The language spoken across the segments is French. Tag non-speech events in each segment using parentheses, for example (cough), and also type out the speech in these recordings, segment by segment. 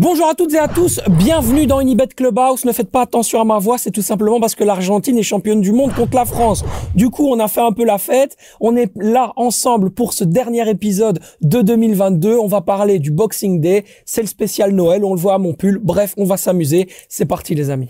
Bonjour à toutes et à tous, bienvenue dans Unibet Clubhouse. Ne faites pas attention à ma voix, c'est tout simplement parce que l'Argentine est championne du monde contre la France. Du coup, on a fait un peu la fête. On est là ensemble pour ce dernier épisode de 2022. On va parler du Boxing Day. C'est le spécial Noël, on le voit à mon pull. Bref, on va s'amuser. C'est parti les amis.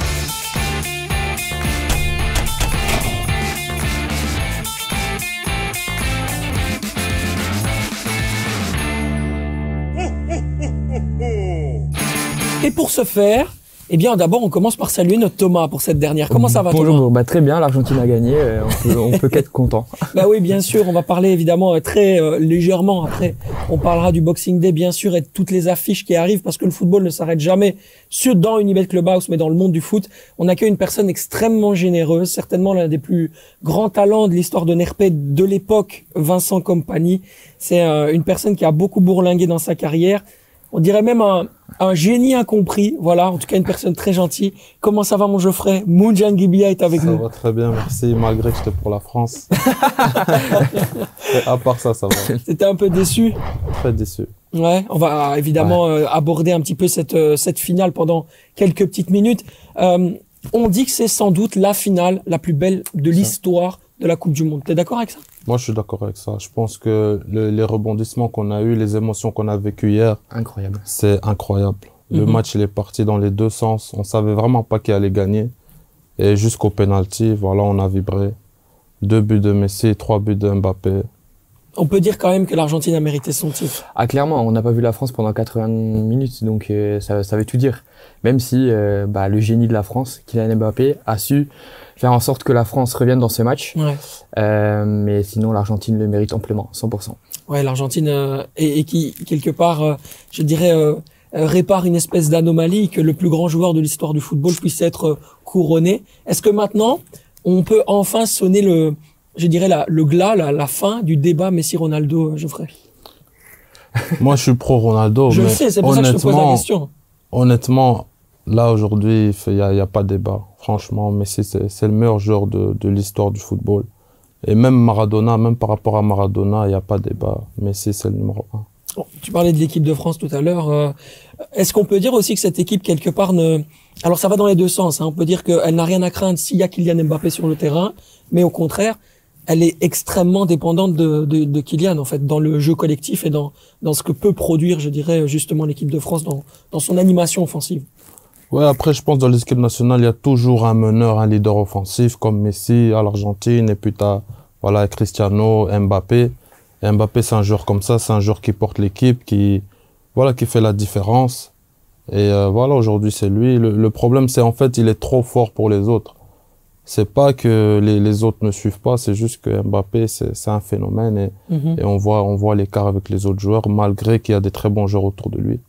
Et pour ce faire, eh bien, d'abord, on commence par saluer notre Thomas pour cette dernière. Comment ça va, Bonjour, Thomas? bah, très bien, l'Argentine a gagné, euh, on peut, on peut qu'être content. (laughs) Bah oui, bien sûr, on va parler évidemment euh, très euh, légèrement après. On parlera du Boxing Day, bien sûr, et de toutes les affiches qui arrivent, parce que le football ne s'arrête jamais sur dans Unibet Clubhouse, mais dans le monde du foot. On accueille une personne extrêmement généreuse, certainement l'un des plus grands talents de l'histoire de Nerpé de l'époque, Vincent Compagnie. C'est euh, une personne qui a beaucoup bourlingué dans sa carrière. On dirait même un, un génie incompris. Voilà, en tout cas une personne très gentille. Comment ça va mon Geoffrey? Mounjan Gibia est avec Ça nous. va très bien, merci, malgré que j'étais pour la France. (laughs) À part ça, ça va. C'était un peu déçu? Très déçu. Ouais, on va euh, évidemment euh, aborder un petit peu cette euh, cette finale pendant quelques petites minutes. Euh, on dit que c'est sans doute la finale la plus belle de l'histoire de la Coupe du Monde. T'es d'accord avec ça? Moi, je suis d'accord avec ça. Je pense que le- les rebondissements qu'on a eus, les émotions qu'on a vécues hier, Incroyable. c'est incroyable. Le Mhm. match, il est parti dans les deux sens. On savait vraiment pas qui allait gagner. Et jusqu'au penalty, voilà, on a vibré. Deux buts de Messi, trois buts de Mbappé. On peut dire quand même que l'Argentine a mérité son titre. Ah clairement, on n'a pas vu la France pendant 80 minutes, donc euh, ça, ça veut tout dire. Même si euh, bah, le génie de la France, Kylian Mbappé, a su faire en sorte que la France revienne dans ce match. Ouais. Euh, mais sinon, l'Argentine le mérite amplement, 100%. Ouais, l'Argentine euh, et, et qui quelque part, je dirais, répare une espèce d'anomalie que le plus grand joueur de l'histoire du football puisse être couronné. Est-ce que maintenant on peut enfin sonner le, je dirais la, le glas, la, la fin du débat Messi-Ronaldo, euh, Geoffrey Moi, je suis pro Ronaldo. Je le sais, c'est pour ça que je te pose la question. Honnêtement, là aujourd'hui, il n'y a, y a pas de débat. Franchement, Messi, c'est le meilleur joueur de, de l'histoire du football. Et même Maradona, même par rapport à Maradona, il n'y a pas de débat. Messi, c'est le numéro un. Bon, tu parlais de l'équipe de France tout à l'heure. euh, Est-ce qu'on peut dire aussi que cette équipe quelque part ne, alors ça va dans les deux sens. Hein, on peut dire qu'elle n'a rien à craindre s'il y a Kylian Mbappé sur le terrain, mais au contraire, elle est extrêmement dépendante de, Kylian en fait dans le jeu collectif et dans ce que peut produire, je dirais justement l'équipe de France dans son animation offensive. Ouais, après, je pense dans l'équipe nationale, il y a toujours un meneur, un leader offensif comme Messi à l'Argentine. Et puis, t'as, voilà, Cristiano, Mbappé. Mbappé, c'est un joueur comme ça, c'est un joueur qui porte l'équipe, qui, voilà, qui fait la différence. Et euh, voilà, aujourd'hui, c'est lui. Le, le problème, c'est en fait, il est trop fort pour les autres. C'est pas que les, les autres ne suivent pas, c'est juste que Mbappé, c'est, c'est un phénomène. Et, Mhm. et on voit, on voit l'écart avec les autres joueurs, malgré qu'il y a des très bons joueurs autour de lui.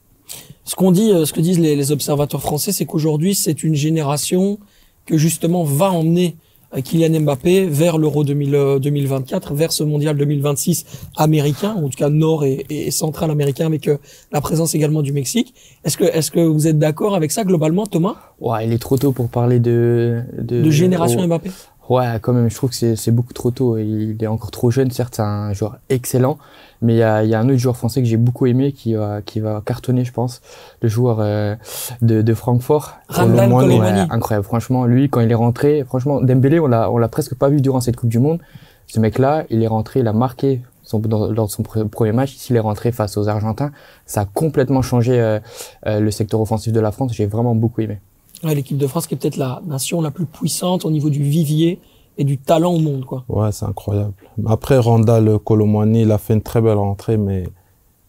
Ce qu'on dit, euh, ce que disent les, les observateurs français, c'est qu'aujourd'hui, c'est une génération que justement va emmener Kylian Mbappé vers l'Euro 2000, euh, 2024, vers ce Mondial 2026 américain, en tout cas nord et, et central américain, avec euh, la présence également du Mexique. Est-ce que, est-ce que vous êtes d'accord avec ça globalement, Thomas, Ouais, il est trop tôt pour parler de... De, de génération oh, Mbappé Ouais, quand même, je trouve que c'est beaucoup trop tôt. Il est encore trop jeune, certes, c'est un joueur excellent, mais il y a, y a un autre joueur français que j'ai beaucoup aimé qui va, qui va cartonner, je pense, le joueur euh, de, de Francfort. Colomani. Ouais, incroyable. Franchement, lui, quand il est rentré, franchement, Dembélé, on l'a, on l'a presque pas vu durant cette Coupe du Monde. Ce mec-là, il est rentré, il a marqué son, dans- lors de son pre- premier match. S'il est rentré face aux Argentins, ça a complètement changé euh, euh, le secteur offensif de la France. J'ai vraiment beaucoup aimé. Ouais, L'équipe de France qui est peut-être la nation la plus puissante au niveau du vivier et du talent au monde, quoi. Ouais, c'est incroyable. Après, Randall Colomwani, il a fait une très belle rentrée, mais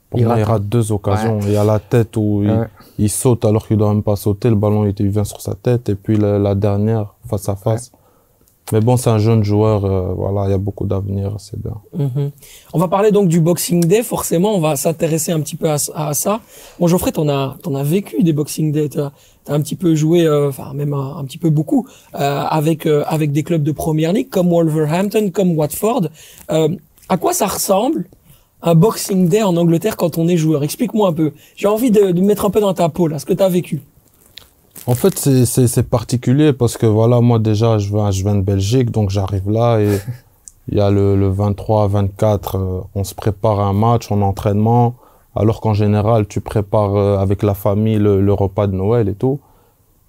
pour Il moi, il rate. deux occasions. Il y a la tête où il, Ouais. il saute alors qu'il doit même pas sauter. Le ballon, il, vient sur sa tête. Et puis la, la dernière, face à face. Mais bon, c'est un jeune joueur. euh, voilà, il y a beaucoup d'avenir. C'est bien. Mhm. On va parler donc du Boxing Day. Forcément, on va s'intéresser un petit peu à, à ça. Bon, Geoffrey, t'en as, t'en as vécu des Boxing Day. T'as un petit peu joué, euh, enfin même un, un petit peu beaucoup, euh, avec euh, avec des clubs de première ligue comme Wolverhampton, comme Watford. À quoi ça ressemble un Boxing Day en Angleterre quand on est joueur? Explique-moi un peu. J'ai envie de, de me mettre un peu dans ta peau là, ce que t'as vécu. En fait, c'est- particulier parce que voilà, moi déjà, je viens, je viens de Belgique, donc j'arrive là et (laughs) il y a le, le 23, 24, euh, on se prépare à un match, on entraînement, alors qu'en général, tu prépares euh, avec la famille le, le repas de Noël et tout.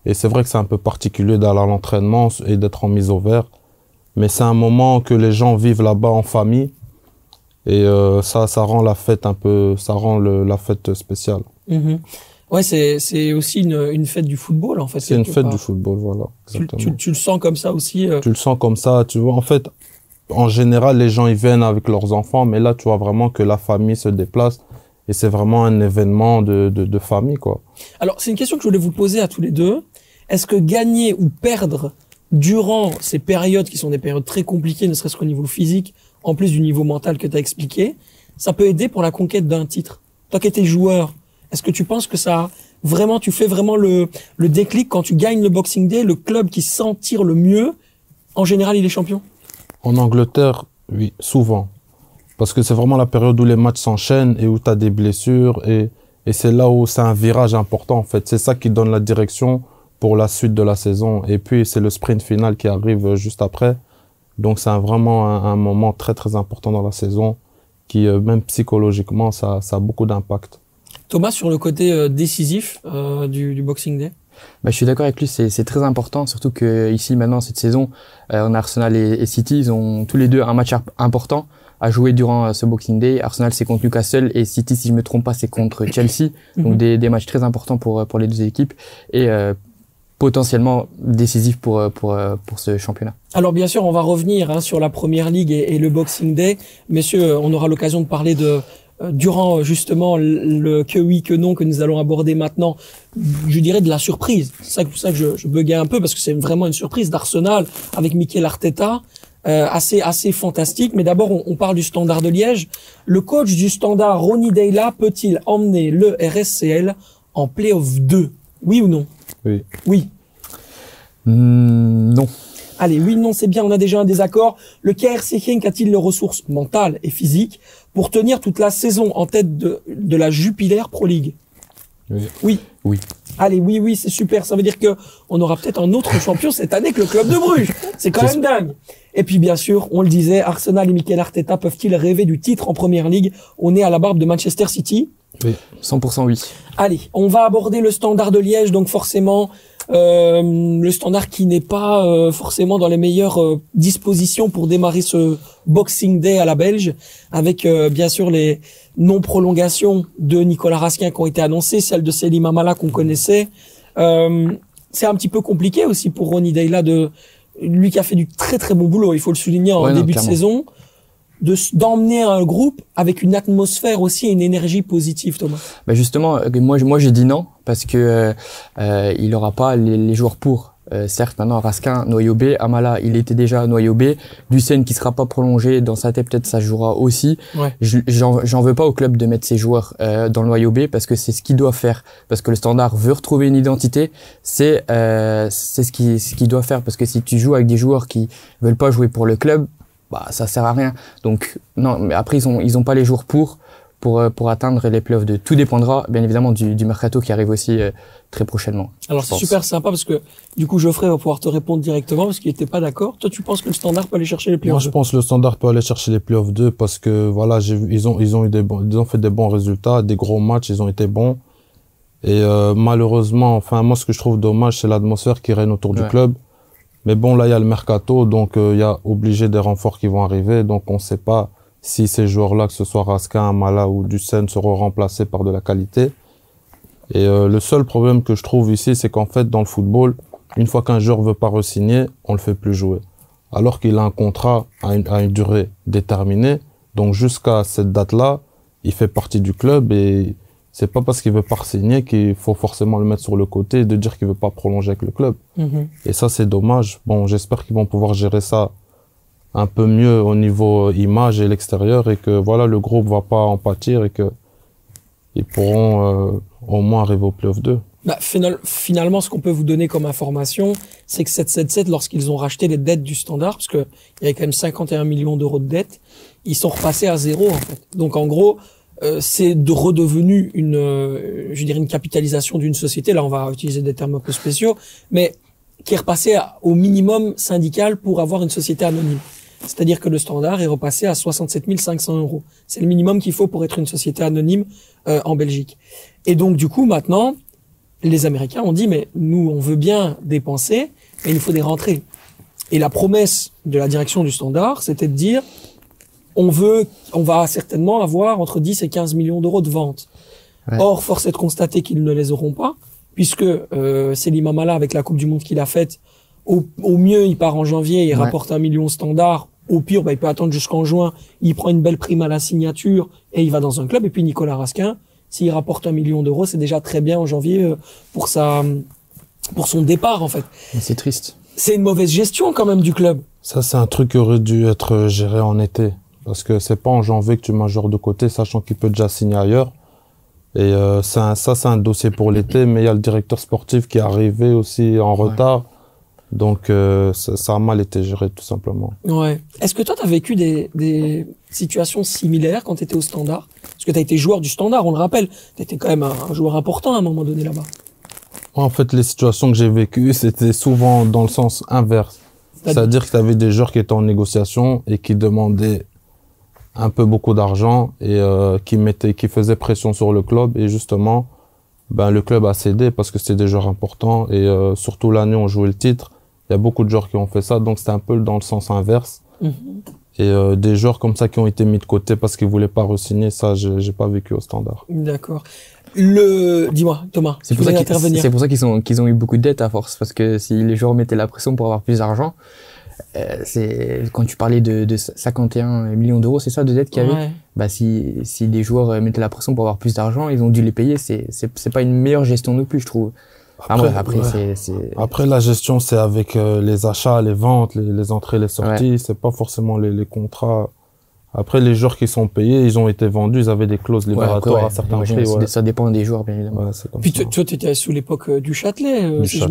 Et c'est vrai que c'est un peu particulier d'aller à l'entraînement et d'être en mise au vert. Mais c'est un moment que les gens vivent là-bas en famille. Et euh, ça, ça rend la fête un peu, ça rend le, la fête spéciale. Mhm. Ouais, c'est c'est aussi une, une fête du football en fait. C'est une fête du football, voilà. Tu, Exactement. tu, tu le sens comme ça aussi. euh, tu le sens comme ça, tu vois. En fait, en général, les gens ils viennent avec leurs enfants, mais là, tu vois vraiment que la famille se déplace et c'est vraiment un événement de, de, de famille, quoi. Alors, c'est une question que je voulais vous poser à tous les deux. Est-ce que gagner ou perdre durant ces périodes qui sont des périodes très compliquées, ne serait-ce qu'au niveau physique, en plus du niveau mental que tu as expliqué, ça peut aider pour la conquête d'un titre? Toi qui étais joueur, est-ce que tu penses que ça vraiment, tu fais vraiment le, le déclic quand tu gagnes le Boxing Day, le club qui s'en tire le mieux, en général, il est champion? En Angleterre, oui, souvent. Parce que c'est vraiment la période où les matchs s'enchaînent et où tu as des blessures et, et c'est là où c'est un virage important, en fait. C'est ça qui donne la direction pour la suite de la saison. Et puis, c'est le sprint final qui arrive juste après. Donc, c'est vraiment un, un moment très, très important dans la saison qui, euh, même psychologiquement, ça, ça a beaucoup d'impact. Thomas, sur le côté euh, décisif euh, du, du Boxing Day? Bah, je suis d'accord avec lui, c'est très important, surtout que ici maintenant cette saison, euh, on a Arsenal et, et City, ils ont tous les deux un match imp- important à jouer durant euh, ce Boxing Day. Arsenal c'est contre Newcastle et City, si je me trompe pas, c'est contre Chelsea, Mhm. donc des, des matchs très importants pour euh, pour les deux équipes et euh, potentiellement décisifs pour euh, pour pour ce championnat. Alors bien sûr, on va revenir hein, sur la Première Ligue et, et le Boxing Day. Messieurs, on aura l'occasion de parler de euh, durant justement le, que oui que non que nous allons aborder maintenant. Je dirais de la surprise. C'est ça, que- pour ça que je, je buguais un peu parce que c'est vraiment une surprise d'Arsenal avec Mikel Arteta. Euh, assez assez fantastique. Mais d'abord, on, on parle du Standard de Liège. Le coach du Standard, Ronny Deila, peut-il emmener le RSCL en playoff 2 Oui ou non? Oui. Oui. Hmm, non. Allez, oui, non, c'est bien, on a déjà un désaccord. Le KRC Genk a-t-il les ressources mentales et physiques pour tenir toute la saison en tête de, de la Jupiler Pro League? Oui. Oui. Oui. Allez, oui, oui, c'est super. Ça veut dire que on aura peut-être un autre champion cette année que le club de Bruges. C'est quand même dingue. Et puis, bien sûr, on le disait, Arsenal et Mikel Arteta peuvent-ils rêver du titre en Première Ligue? On est à la barbe de Manchester City. 100% oui. Allez, on va aborder le standard de Liège, donc forcément le standard qui n'est pas euh, forcément dans les meilleures euh, dispositions pour démarrer ce Boxing Day à la Belge, avec euh, bien sûr les non-prolongations de Nicolas Raskin qui ont été annoncées, celle de Selim Amala qu'on connaissait. Euh, c'est un petit peu compliqué aussi pour Ronnie Deila de lui qui a fait du très très bon boulot, il faut le souligner en Ouais, début de saison, de d'emmener un groupe avec une atmosphère aussi et une énergie positive, Thomas. Bah justement, euh, moi, moi j'ai dit non parce que euh, euh, il aura pas les, les joueurs pour. Euh, certes, maintenant Raskin, noyau B, Amala, il était déjà noyau B. Ducen qui sera pas prolongé dans sa tête, peut-être ça jouera aussi. Ouais. Je- J'en veux pas au club de mettre ses joueurs euh, dans le noyau B parce que c'est ce qu'il doit faire. Parce que le Standard veut retrouver une identité. C'est euh, c'est ce qu'il ce qu'il doit faire parce que si tu joues avec des joueurs qui veulent pas jouer pour le club, bah ça sert à rien. Donc non, mais après ils ont ils ont pas les joueurs pour pour euh, pour atteindre les playoffs de tout dépendra bien évidemment du, du mercato qui arrive aussi euh, très prochainement. Alors c'est super sympa parce que du coup Geoffrey va pouvoir te répondre directement parce qu'il était pas d'accord. Toi tu penses que le standard peut aller chercher les Moi, playoffs je pense que le Standard peut aller chercher les playoffs 2 parce que voilà, ils ont, ils ont eu des bons, ils ont fait des bons résultats, des gros matchs, ils ont été bons. Et euh, malheureusement, enfin, moi, ce que je trouve dommage, c'est l'atmosphère qui règne autour du club. Mais bon, là, il y a le mercato, donc euh, il y a obligé des renforts qui vont arriver. Donc, on ne sait pas si ces joueurs-là, que ce soit Raskin, Amala ou Ducen, seront remplacés par de la qualité. Et euh, le seul problème que je trouve ici, c'est qu'en fait, dans le football, une fois qu'un joueur veut pas re-signer, on le fait plus jouer. Alors qu'il a un contrat à une, à une durée déterminée. Donc, jusqu'à cette date-là, il fait partie du club et c'est pas parce qu'il veut pas signer qu'il faut forcément le mettre sur le côté et de dire qu'il veut pas prolonger avec le club. Mhm. Et ça, c'est dommage. Bon, j'espère qu'ils vont pouvoir gérer ça un peu mieux au niveau euh, image et l'extérieur et que voilà, le groupe va pas en pâtir et que ils pourront euh, au moins arriver au playoff 2. Bah, final- finalement, ce qu'on peut vous donner comme information, c'est que 777, lorsqu'ils ont racheté les dettes du standard, parce que il y avait quand même 51 millions d'euros de dettes, ils sont repassés à zéro en fait. Donc en gros, euh, c'est de redevenu une, je dirais une capitalisation d'une société. Là, on va utiliser des termes un peu spéciaux, mais qui est repassé au minimum syndical pour avoir une société anonyme. C'est-à-dire que le standard est repassé à 67 500 euros. C'est le minimum qu'il faut pour être une société anonyme euh, en Belgique. Et donc, du coup, maintenant, les Américains ont dit, mais nous, on veut bien dépenser, mais il nous faut des rentrées. Et la promesse de la direction du standard, c'était de dire, on veut, on va certainement avoir entre 10 et 15 millions d'euros de ventes. Ouais. Or, force est de constater qu'ils ne les auront pas, puisque euh, Selim Amala, avec la Coupe du Monde qu'il a faite, au, au mieux, il part en janvier, il Ouais. rapporte un million standard. Au pire, bah, il peut attendre jusqu'en juin. Il prend une belle prime à la signature et il va dans un club. Et puis Nicolas Raskin, s'il rapporte un million d'euros, c'est déjà très bien en janvier euh, pour sa, pour son départ en fait. C'est triste. C'est une mauvaise gestion quand même du club. Ça, c'est un truc qui aurait dû être géré en été. Parce que c'est pas en janvier que tu mets un joueur de côté, sachant qu'il peut déjà signer ailleurs. Et euh, un- ça, c'est un dossier pour l'été, mais il y a le directeur sportif qui est arrivé aussi en Ouais. retard. Donc, euh, ça, ça a mal été géré, tout simplement. Ouais. Est-ce que toi, tu as vécu des, des situations similaires quand tu étais au standard? Parce que tu as été joueur du standard, on le rappelle. Tu étais quand même un, un joueur important à un moment donné là-bas. En fait, les situations que j'ai vécues, c'était souvent dans le sens inverse. C'est-à-dire? Que tu avais des joueurs qui étaient en négociation et qui demandaient un peu beaucoup d'argent et euh, qui mettaient, qui faisaient pression sur le club et justement, ben le club a cédé parce que c'était des joueurs importants et euh, surtout l'année où on jouait le titre, il y a beaucoup de joueurs qui ont fait ça donc c'était un peu dans le sens inverse Mhm. et euh, des joueurs comme ça qui ont été mis de côté parce qu'ils voulaient pas re-signer, ça j'ai pas vécu au standard. D'accord. Le, dis-moi, Thomas, C'est pour, ça qu'ils- pour ça qu'ils ont, qu'ils ont eu beaucoup de dettes à force. Parce que si les joueurs mettaient la pression pour avoir plus d'argent, euh, c'est quand tu parlais de, de 51 millions d'euros, c'est ça de dettes qu'il y avait? Ouais. Bah si si les joueurs euh, mettaient la pression pour avoir plus d'argent, ils ont dû les payer. C'est c'est pas une meilleure gestion non plus, je trouve. Enfin, bref, après ouais. c'est c'est Après, la gestion, c'est avec euh, les achats, les ventes, les, les entrées, les sorties. C'est pas forcément les, les contrats. Après, les joueurs qui sont payés, ils ont été vendus, ils avaient des clauses Ouais, libératoires après, ouais, à certains prix. Ouais. Ça dépend des joueurs, bien évidemment. Ouais, c'est comme Puis ça. toi, tu étais sous l'époque euh, du Châtelet. euh, si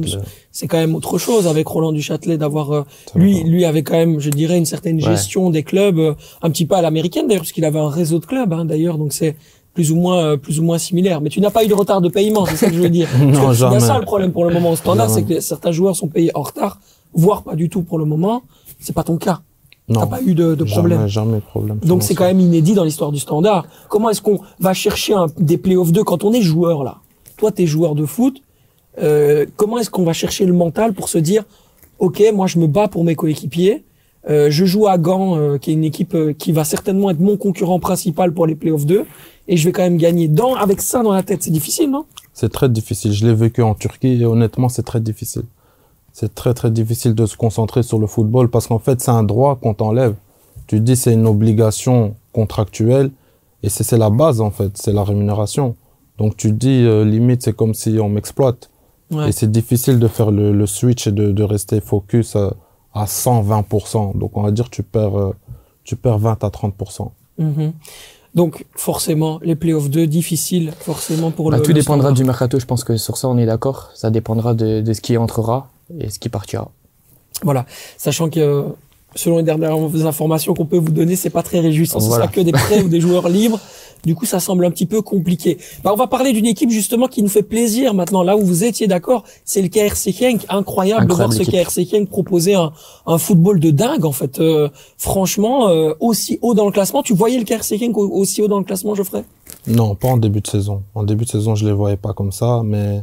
C'est quand même autre chose avec Roland du Châtelet d'avoir. euh, lui, lui avait quand même, je dirais, une certaine Ouais. gestion des clubs, euh, un petit peu à l'américaine d'ailleurs, parce qu'il avait un réseau de clubs hein, d'ailleurs, donc c'est plus ou moins euh, plus ou moins similaire. Mais tu n'as pas eu de retard de paiement, c'est ça que je veux dire. (laughs) Non, a ça le problème pour le moment au standard, c'est que certains joueurs sont payés en retard, voire pas du tout pour le moment. C'est pas ton cas. T'as pas eu de, de problème. jamais, jamais de problème. Donc c'est quand même inédit dans l'histoire du standard. Comment est-ce qu'on va chercher un, des playoffs 2 quand on est joueur là? Toi, t'es joueur de foot. Euh, comment est-ce qu'on va chercher le mental pour se dire, ok, moi je me bats pour mes coéquipiers. Euh, je joue à Gand, euh, qui est une équipe euh, qui va certainement être mon concurrent principal pour les playoffs 2, et je vais quand même gagner. Dans, avec ça dans la tête, c'est difficile, non? C'est très difficile. Je l'ai vécu en Turquie et honnêtement, c'est très difficile. C'est très très difficile de se concentrer sur le football parce qu'en fait, c'est un droit qu'on t'enlève. Tu te dis c'est une obligation contractuelle et c'est la base en fait, c'est la rémunération. Donc tu te dis euh, limite c'est comme si on m'exploite Ouais. et c'est difficile de faire le, le switch et de, de rester focus à, à 120%. Donc on va dire tu perds euh, tu perds 20 à 30%. Mhm. Donc forcément, les playoffs 2, difficile forcément pour Bah, le tout le dépendra standard. du mercato. Je pense que sur ça on est d'accord. Ça dépendra de, de ce qui entrera et ce qui partira. Voilà, sachant que euh, selon les dernières informations qu'on peut vous donner, c'est pas très réjouissant. Ce Voilà. sera que des prêts ou des joueurs libres. Du coup, ça semble un petit peu compliqué. Bah, on va parler d'une équipe justement qui nous fait plaisir maintenant. Là où vous étiez d'accord, c'est le KRC Genk. Incroyable, de voir ce équipe. KRC Genk proposer un, un football de dingue en fait. Euh, franchement, euh, aussi haut dans le classement. Tu voyais le KRC Genk au- aussi haut dans le classement, Geoffrey? Non, pas en début de saison. En début de saison, je les voyais pas comme ça, mais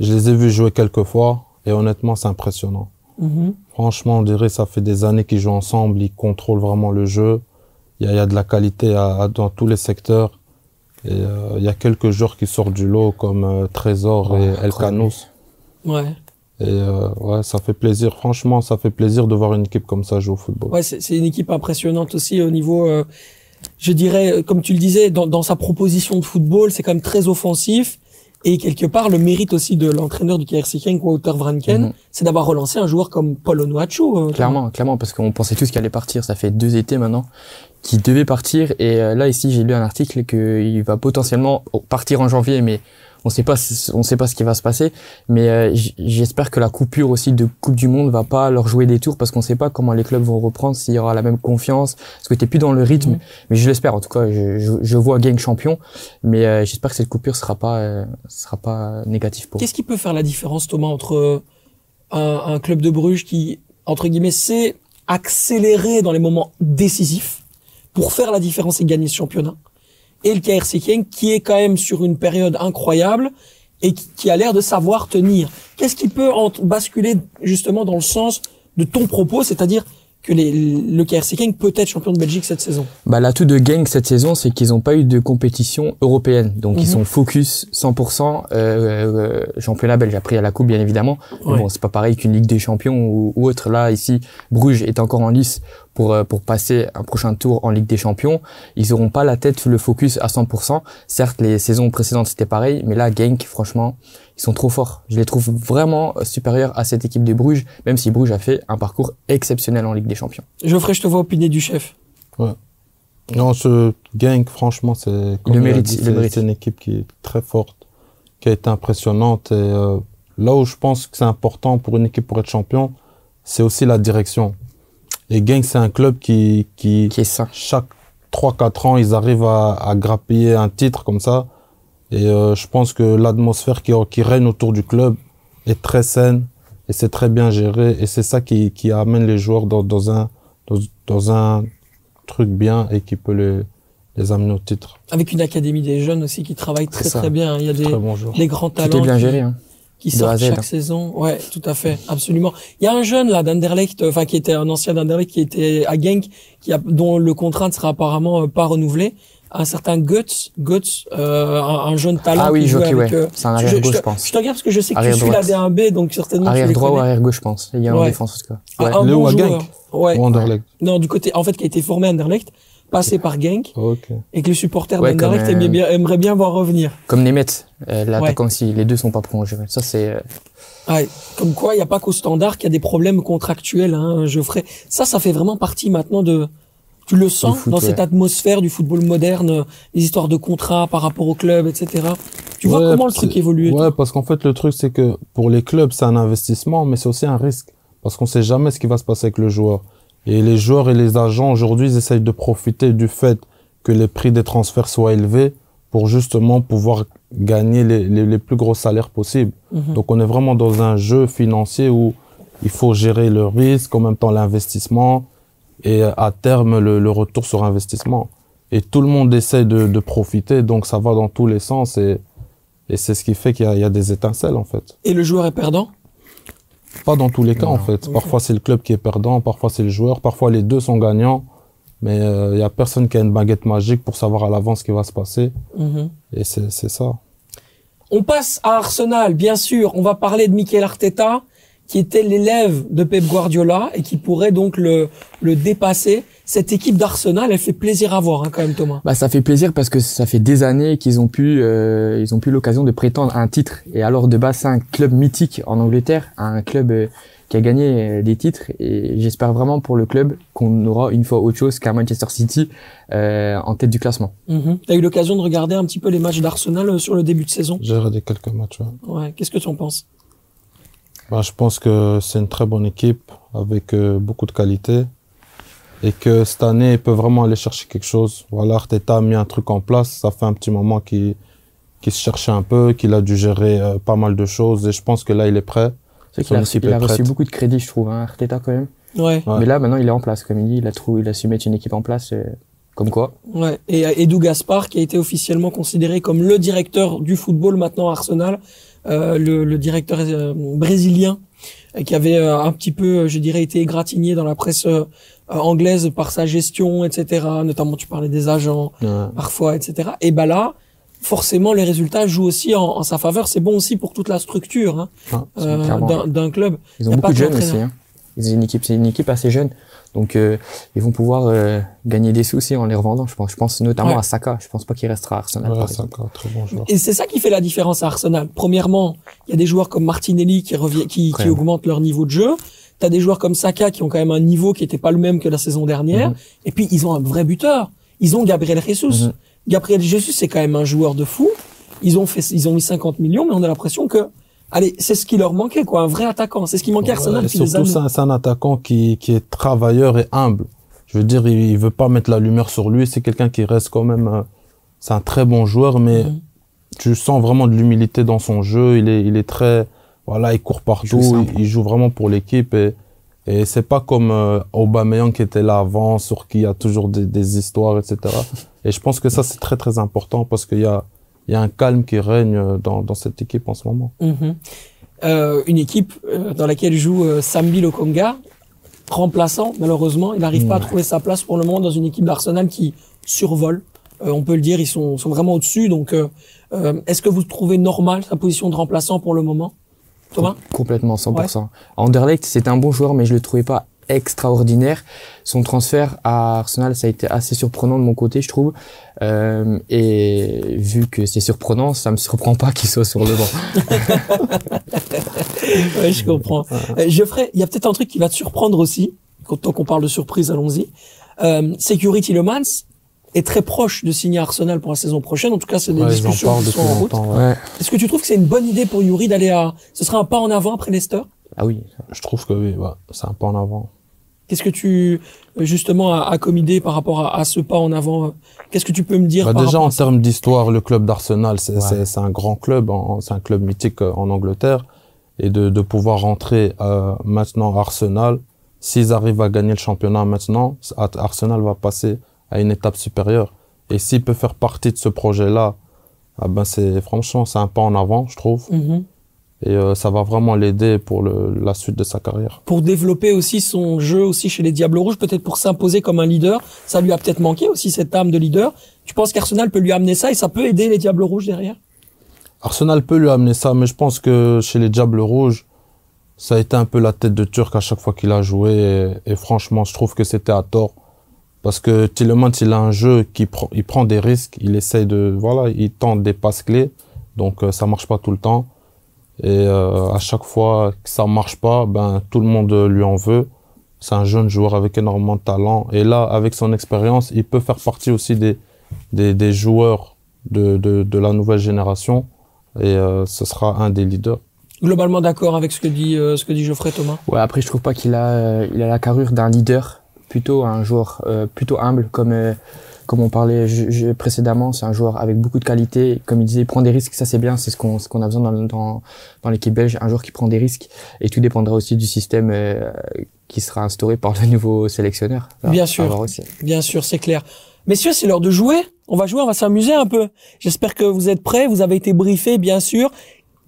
je les ai vus jouer quelques fois et honnêtement, c'est impressionnant. Mhm. Franchement, on dirait ça fait des années qu'ils jouent ensemble, ils contrôlent vraiment le jeu. Il y a, il y a de la qualité à, à- dans tous les secteurs. Et euh, il y a quelques joueurs qui sortent du lot comme euh, Trésor Ouais, et El. Canous. Ouais. Et euh, ouais, ça fait plaisir. Franchement, ça fait plaisir de voir une équipe comme ça jouer au football. Ouais, c'est une équipe impressionnante aussi au niveau, euh, je dirais, comme tu le disais, dans, dans sa proposition de football, c'est quand même très offensif. Et quelque part, le mérite aussi de l'entraîneur du KRC Genk, Wouter Vranken, Mhm. c'est d'avoir relancé un joueur comme Paul Onuachu. euh, Clairement, clairement, parce qu'on pensait tous qu'il allait partir. Ça fait deux étés maintenant qu'il devait partir. Et euh, là, ici, j'ai lu un article qu'il va potentiellement partir en janvier, mais on sait pas, on sait pas ce qui va se passer. Mais euh, j'espère que la coupure aussi de Coupe du Monde va pas leur jouer des tours, parce qu'on sait pas comment les clubs vont reprendre, s'il y aura la même confiance, parce que t'es plus dans le rythme. Mhm. Mais je l'espère. En tout cas, je, je, je vois Gang champion, mais euh, j'espère que cette coupure sera pas, euh, sera pas négative pour. Qu'est-ce qui peut faire la différence, Thomas, entre un, un club de Bruges qui, entre guillemets, sait accélérer dans les moments décisifs pour faire la différence et gagner ce championnat? Et le KRC qui est quand même sur une période incroyable et qui, qui a l'air de savoir tenir. Qu'est-ce qui peut en basculer justement dans le sens de ton propos, c'est-à-dire que les, le KRC King peut être champion de Belgique cette saison? Bah, l'atout de Gang cette saison, c'est qu'ils n'ont pas eu de compétition européenne. Donc, ils Mhm. sont focus 100% euh, euh, championnat belge. Après, il y a la coupe, bien évidemment. Mais Ouais. bon, c'est pas pareil qu'une Ligue des Champions ou, ou autre. Là, ici, Bruges est encore en lice pour, euh, pour passer un prochain tour en Ligue des Champions. Ils auront pas la tête, le focus à 100%. Certes, les saisons précédentes, c'était pareil. Mais là, Genk, franchement, ils sont trop forts. Je les trouve vraiment euh, supérieurs à cette équipe de Bruges, même si Bruges a fait un parcours exceptionnel en Ligue des Champions. Geoffrey, je te vois opiner du chef. Non, ce gang, franchement, c'est comme le mérite. c'est une équipe qui est très forte, qui a été impressionnante. Et euh, là où je pense que c'est important pour une équipe pour être champion, c'est aussi la direction. Et Gang, c'est un club qui, qui, Qui est sain. chaque 3-4 ans, ils arrivent à, à grappiller un titre comme ça. Et euh, je pense que l'atmosphère qui, qui règne autour du club est très saine et c'est très bien géré. Et c'est ça qui, qui amène les joueurs dans, dans, un, dans, dans un truc bien et qui peut les, les amener au titre. Avec une académie des jeunes aussi qui travaille très très bien. Il y a des, grands Tout est talents bien géré. Hein. Qui à Z, chaque hein. saison. Ouais, tout à fait, absolument. Il y a un jeune là d'Anderlecht, euh, enfin qui était un ancien d'Anderlecht, qui était à Genk, qui a, dont le contrat ne sera apparemment euh, pas renouvelé. Un certain Guts, Guts, euh, un, un jeune talent Ah oui, qui joue Jockey, avec. ouais. euh, C'est un arrière je gauche, je pense. je te regarde parce que je sais que Arrière tu suis la droite. D1B, donc certainement tu Arrière les droit ou arrière gauche, je pense. Il y a un Ouais. défense en tout cas. Ah, un Léo bon à joueur. Genk Ouais. Ou Anderlecht. Non, du côté, en fait, qui a été formé à Anderlecht, passé par Genk, et que les supporters Ouais, d'Anderlecht euh, aimeraient bien voir revenir. Comme Nemeth, euh, l'attaquant aussi. Les deux sont pas prolongés. Ça, c'est. euh, Ouais, comme quoi, il n'y a pas qu'au standard qu'il y a des problèmes contractuels, hein, Geoffrey. Ça, ça fait vraiment partie maintenant de... Tu le sens foot, dans ouais. cette atmosphère du football moderne, les histoires de contrats par rapport au club, etc. Tu vois Ouais, comment le truc évolue Ouais, parce qu'en fait, le truc, c'est que pour les clubs, c'est un investissement, mais c'est aussi un risque. Parce qu'on sait jamais ce qui va se passer avec le joueur. Et les joueurs et les agents, aujourd'hui, ils essayent de profiter du fait que les prix des transferts soient élevés pour justement pouvoir gagner les, les, les plus gros salaires possibles. Mhm. Donc, on est vraiment dans un jeu financier où il faut gérer le risque, en même temps l'investissement et à terme le, le retour sur investissement. Et tout le monde essaie de, de profiter, donc ça va dans tous les sens et, et c'est ce qui fait qu'il y a des étincelles en fait. Et le joueur est perdant? Pas dans tous les cas en fait. Parfois c'est le club qui est perdant, parfois c'est le joueur, parfois les deux sont gagnants. Mais euh, il y a personne qui a une baguette magique pour savoir à l'avance ce qui va se passer. Mhm. Et c'est c'est ça. On passe à Arsenal, bien sûr. On va parler de Mikel Arteta, qui était l'élève de Pep Guardiola et qui pourrait donc le, le dépasser. Cette équipe d'Arsenal, elle fait plaisir à voir hein, quand même, Thomas. Bah, ça fait plaisir parce que ça fait des années qu'ils ont pu, euh, ils ont pu l'occasion de prétendre à un titre. Et alors de base, c'est un club mythique en Angleterre, un club euh, qui a gagné euh, des titres. Et j'espère vraiment pour le club qu'on aura une fois autre chose qu'un Manchester City euh, en tête du classement. T'as eu l'occasion de regarder un petit peu les matchs d'Arsenal sur le début de saison? J'ai regardé quelques matchs. ouais. Ouais. Qu'est-ce que tu en penses? Bah, je pense que c'est une très bonne équipe avec euh, beaucoup de qualité et que cette année, ils peuvent vraiment aller chercher quelque chose. Voilà, Arteta a mis un truc en place. Ça fait un petit moment qu'il qu'il se cherchait un peu, qu'il a dû gérer euh, pas mal de choses et je pense que là, il est prêt. C'est qu'il a, il a reçu beaucoup de crédit, je trouve, hein, Arteta quand même. Ouais. Ouais. Mais là, maintenant, il est en place, comme il dit. Il a trouvé, il a su mettre une équipe en place. euh, comme quoi. Ouais. Et Edu Gaspar, qui a été officiellement considéré comme le directeur du football maintenant à Arsenal, le, le directeur euh, brésilien, euh, qui avait euh, un petit peu, euh, je dirais, été égratigné dans la presse euh, euh, anglaise par sa gestion, etc. Notamment, tu parlais des agents, Ouais. parfois, etc. Et ben là, forcément, les résultats jouent aussi en, en sa faveur. C'est bon aussi pour toute la structure hein, Ah, euh, d'un- club. Ils ont Y a pas beaucoup de jeunes aussi. Hein. Ont une équipe, c'est une équipe assez jeune. Donc, euh, ils vont pouvoir euh, gagner des sous aussi en les revendant, je pense. Je pense notamment Ouais. à Saka. Je pense pas qu'il restera à Arsenal. Ouais, par c'est exemple. un très bon joueur. Et c'est ça qui fait la différence à Arsenal. Premièrement, il y a des joueurs comme Martinelli qui revient, qui, qui augmentent leur niveau de jeu. T'as des joueurs comme Saka qui ont quand même un niveau qui était pas le même que la saison dernière. Mhm. Et puis ils ont un vrai buteur. Ils ont Gabriel Jesus. Mhm. Gabriel Jesus, c'est quand même un joueur de fou. Ils ont fait, ils ont mis 50 millions, mais on a l'impression que, allez, c'est ce qui leur manquait, quoi, un vrai attaquant. C'est ce qui manquait à Arsenal Ouais, surtout, c'est un, attaquant qui, qui est travailleur et humble. Je veux dire, il, il veut pas mettre la lumière sur lui. C'est quelqu'un qui reste quand même. euh, c'est un très bon joueur, mais Mhm. tu sens vraiment de l'humilité dans son jeu. Il est, il est très, voilà, il court Il joue partout. Il, il joue vraiment pour l'équipe et Et c'est pas comme euh, Aubameyang qui était là avant, sur qui il y a toujours des, des histoires, etc. Et je pense que ça, c'est très, très important parce qu'il y a, il y a un calme qui règne euh, dans, dans cette équipe en ce moment. Mhm. Euh, une équipe euh, dans laquelle joue Sambi Lokonga, remplaçant malheureusement, il n'arrive pas à trouver sa place pour le moment dans une équipe d'Arsenal qui survole. Euh, on peut le dire, ils sont, sont vraiment au-dessus. Donc, euh, euh, est-ce que vous trouvez normal sa position de remplaçant pour le moment, Thomas? Complètement, 100%. Anderlecht, c'était un bon joueur, mais je le trouvais pas extraordinaire. Son transfert à Arsenal, ça a été assez surprenant de mon côté, je trouve. Euh, et vu que c'est surprenant, ça me surprend pas qu'il soit sur le banc. (laughs) Ouais, je comprends. Euh, Geoffrey, il y a peut-être un truc qui va te surprendre aussi, quand tant qu'on parle de surprise, allons-y. Euh, c'est que Yuri Tillemans est très proche de signer Arsenal pour la saison prochaine. En tout cas, c'est des Ouais, discussions qui sont en route. ouais. Est-ce que tu trouves que c'est une bonne idée pour Yuri d'aller à... Ce sera un pas en avant après Leicester? Ah oui. Je trouve que oui, ouais, c'est un pas en avant. Qu'est-ce que tu, justement, as, as comme idée par rapport à, à ce pas en avant? Qu'est-ce que tu peux me dire Bah, par déjà, en à termes d'histoire, le club d'Arsenal, c'est Ouais. un grand club, c'est un club mythique euh, en Angleterre. Et de, de pouvoir rentrer euh, maintenant à Arsenal, s'ils arrivent à gagner le championnat maintenant, Ar- Arsenal va passer à une étape supérieure. Et s'il peut faire partie de ce projet-là, ah ben c'est franchement c'est un pas en avant, je trouve. Mhm. Et euh, ça va vraiment l'aider pour le, la suite de sa carrière. Pour développer aussi son jeu aussi chez les Diables Rouges, peut-être pour s'imposer comme un leader. Ça lui a peut-être manqué aussi cette âme de leader. Tu penses qu'Arsenal peut lui amener ça et ça peut aider les Diables Rouges derrière? Arsenal peut lui amener ça, mais je pense que chez les Diables Rouges, ça a été un peu la tête de Turc à chaque fois qu'il a joué. Et, et franchement, je trouve que c'était à tort. Parce que Tillemans, il a un jeu qui prend, il prend des risques, il essaye de, voilà, il tente des passes clés. Donc, euh, ça marche pas tout le temps. Et euh, à chaque fois que ça marche pas, ben, tout le monde lui en veut. C'est un jeune joueur avec énormément de talent. Et là, avec son expérience, il peut faire partie aussi des, des, des joueurs de, de, de la nouvelle génération et euh, ce sera un des leaders. Globalement d'accord avec ce que dit euh, ce que dit Geoffrey Thomas? Ouais, après, je trouve pas qu'il a, euh, il a la carrure d'un leader, plutôt un joueur euh, plutôt humble, comme euh, comme on parlait je- je- précédemment. C'est un joueur avec beaucoup de qualité. Comme il disait, il prend des risques, ça c'est bien, c'est ce qu'on ce qu'on a besoin dans dans, dans l'équipe belge, un joueur qui prend des risques. Et tout dépendra aussi du système euh, qui sera instauré par le (laughs) nouveau sélectionneur. Bien sûr. aussi. Bien sûr, c'est clair. Messieurs, c'est l'heure de jouer. On va jouer, on va s'amuser un peu. J'espère que vous êtes prêts. Vous avez été briefés, bien sûr.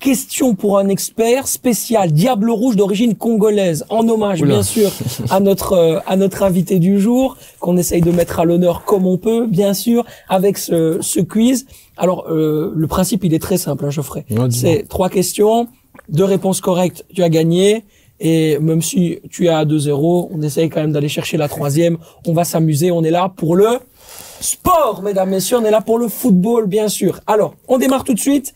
Question pour un expert spécial, Diable Rouge d'origine congolaise, en hommage, Oula. bien sûr, (laughs) à notre euh, à notre invité du jour, qu'on essaye de mettre à l'honneur comme on peut, bien sûr, avec ce, ce quiz. Alors, euh, le principe, il est très simple, hein, Geoffrey. C'est trois questions, deux réponses correctes, tu as gagné. Et même si tu es à 2-0, on essaye quand même d'aller chercher la troisième. On va s'amuser, on est là pour le sport, mesdames, messieurs. On est là pour le football, bien sûr. Alors, on démarre tout de suite.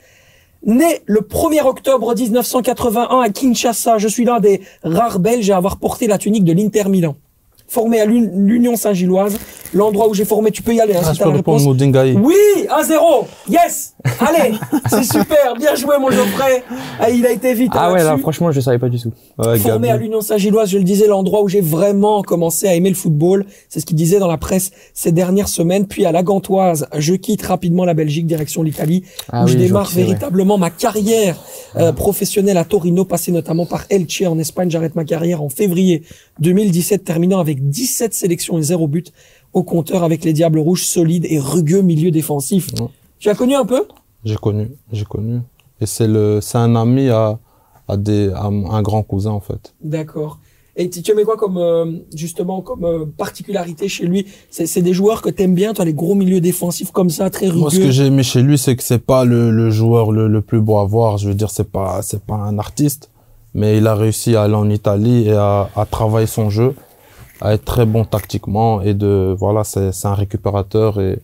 Né le 1er octobre 1981 à Kinshasa, je suis l'un des rares Belges à avoir porté la tunique de l'Inter Milan. Formé à l'Un- l'Union Saint-Gilloise, l'endroit où j'ai formé, tu peux y aller, hein, Ah, si je peux répondre. Oui, 1-0. Yes. Allez, (laughs) c'est super. Bien joué, mon Geoffrey. Ah, il a été vite. Ah hein, ouais, là, franchement, je savais pas du tout. Ouais, Formé Gabi. à l'Union Saint-Gilloise, je le disais, l'endroit où j'ai vraiment commencé à aimer le football. C'est ce qu'il disait dans la presse ces dernières semaines. Puis à la Gantoise, je quitte rapidement la Belgique, direction l'Italie, Ah où je oui, je démarre ouais. véritablement ma carrière euh, professionnelle à Torino, passé notamment par Elche en Espagne. J'arrête ma carrière en février 2017, terminant avec 17 sélections et 0 but au compteur avec les Diables Rouges solides et rugueux milieu défensif. Tu as connu un peu? J'ai connu, j'ai connu. Et c'est le, c'est un ami à, à des, à un grand cousin en fait. D'accord. Et tu tu aimais quoi comme euh, justement comme euh, particularité chez lui? C'est des joueurs que t'aimes bien, toi les gros milieux défensifs comme ça, très Moi, ce rugueux. que j'ai aimé chez lui, c'est que c'est pas le, le joueur le, le plus beau à voir. Je veux dire, c'est pas, c'est pas un artiste, mais il a réussi à aller en Italie et à, à travailler son jeu, à être très bon tactiquement et de, voilà, c'est, c'est un récupérateur et,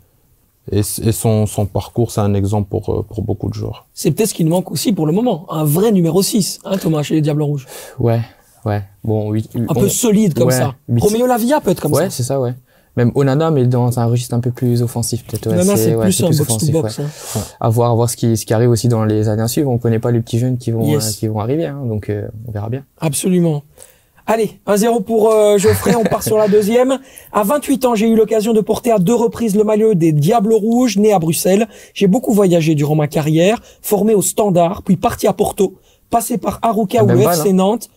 et, et son, son parcours, c'est un exemple pour, euh, pour beaucoup de joueurs. C'est peut-être ce qui nous manque aussi pour le moment, un vrai numéro 6, hein Thomas chez les Diables Rouges. Ouais, ouais. Bon, oui. Un peu solide comme ouais, ça. huit. Romeo Lavia peut être comme ouais, ça. c'est ça, ouais. Même Onana, mais dans un registre un peu plus offensif, peut-être. Ouais, Nana, c'est ouais, plus un box to offensif, box. ouais. hein. À voir, à voir ce qui, ce qui arrive aussi dans les années à suivre. On connaît pas les petits jeunes qui vont, Yes. euh, qui vont arriver, hein, donc euh, on verra bien. Absolument. Allez, 1-0 pour euh, Geoffrey, on part sur la deuxième. À 28 ans, j'ai eu l'occasion de porter à deux reprises le maillot des Diables Rouges, né à Bruxelles. J'ai beaucoup voyagé durant ma carrière, formé au Standard, puis parti à Porto, passé par Arouca Ah, ou FC Nantes.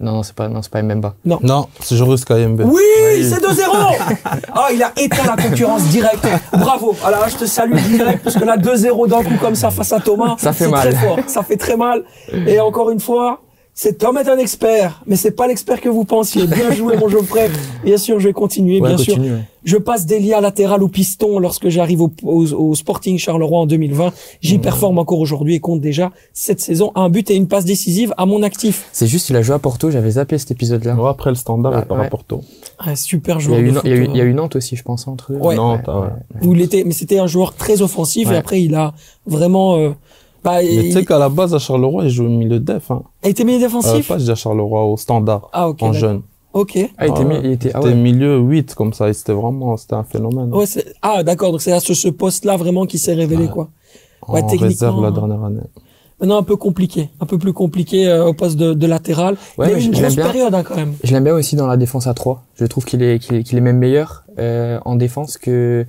Non, non, c'est pas, non, c'est pas Mbemba. Non, c'est Joris Kayembe. Oui, c'est 2-0 (laughs) Ah, il a éteint la concurrence directe. Bravo. Alors, je te salue direct parce que là, 2-0 d'un coup comme ça face à Thomas. Ça fait mal. Très fort. Ça fait très mal. Et encore une fois, cet Tom est un expert, mais c'est pas l'expert que vous pensiez. Bien (laughs) joué, mon Geoffrey. Bien sûr, je vais continuer, Ouais, bien sûr. ouais. Je passe d'Elia latéral au piston lorsque j'arrive au, au- au Sporting Charleroi en 2020. J'y Mmh. performe encore aujourd'hui et compte déjà cette saison un but et une passe décisive à mon actif. C'est juste, il a joué à Porto, j'avais zappé cet épisode-là. Ouais, après le standard Ouais, et par ouais. rapport au Un super Il y, joueur. a eu, de Nan- il, y a eu, il y a eu Nantes aussi, je pense, entre eux. Ouais. Nantes, ah ouais. où il était, mais c'était un joueur très offensif et après il a vraiment, euh, bah, Mais tu sais qu'à la base, à Charleroi, il jouait au milieu def. Hein. il était milieu Euh, défensif? pas, je dis à Charleroi, au standard, ah ok. en d'accord. jeune. Ok. Ah, il était, Ah il était, ah milieu 8, comme ça, et c'était vraiment, c'était un phénomène. Ouais, c'est- ah d'accord. Donc c'est à ce, ce poste-là vraiment qui s'est révélé Ouais. quoi. en ouais, techniquement, réserve la dernière année. Maintenant un peu compliqué, un peu plus compliqué euh, au poste de, de latéral. Ouais, il a mais eu une je l'aime grosse bien. période hein, quand même. Je l'aime bien aussi dans la défense à 3. Je trouve qu'il est, qu'il est, qu'il est même meilleur euh, en défense que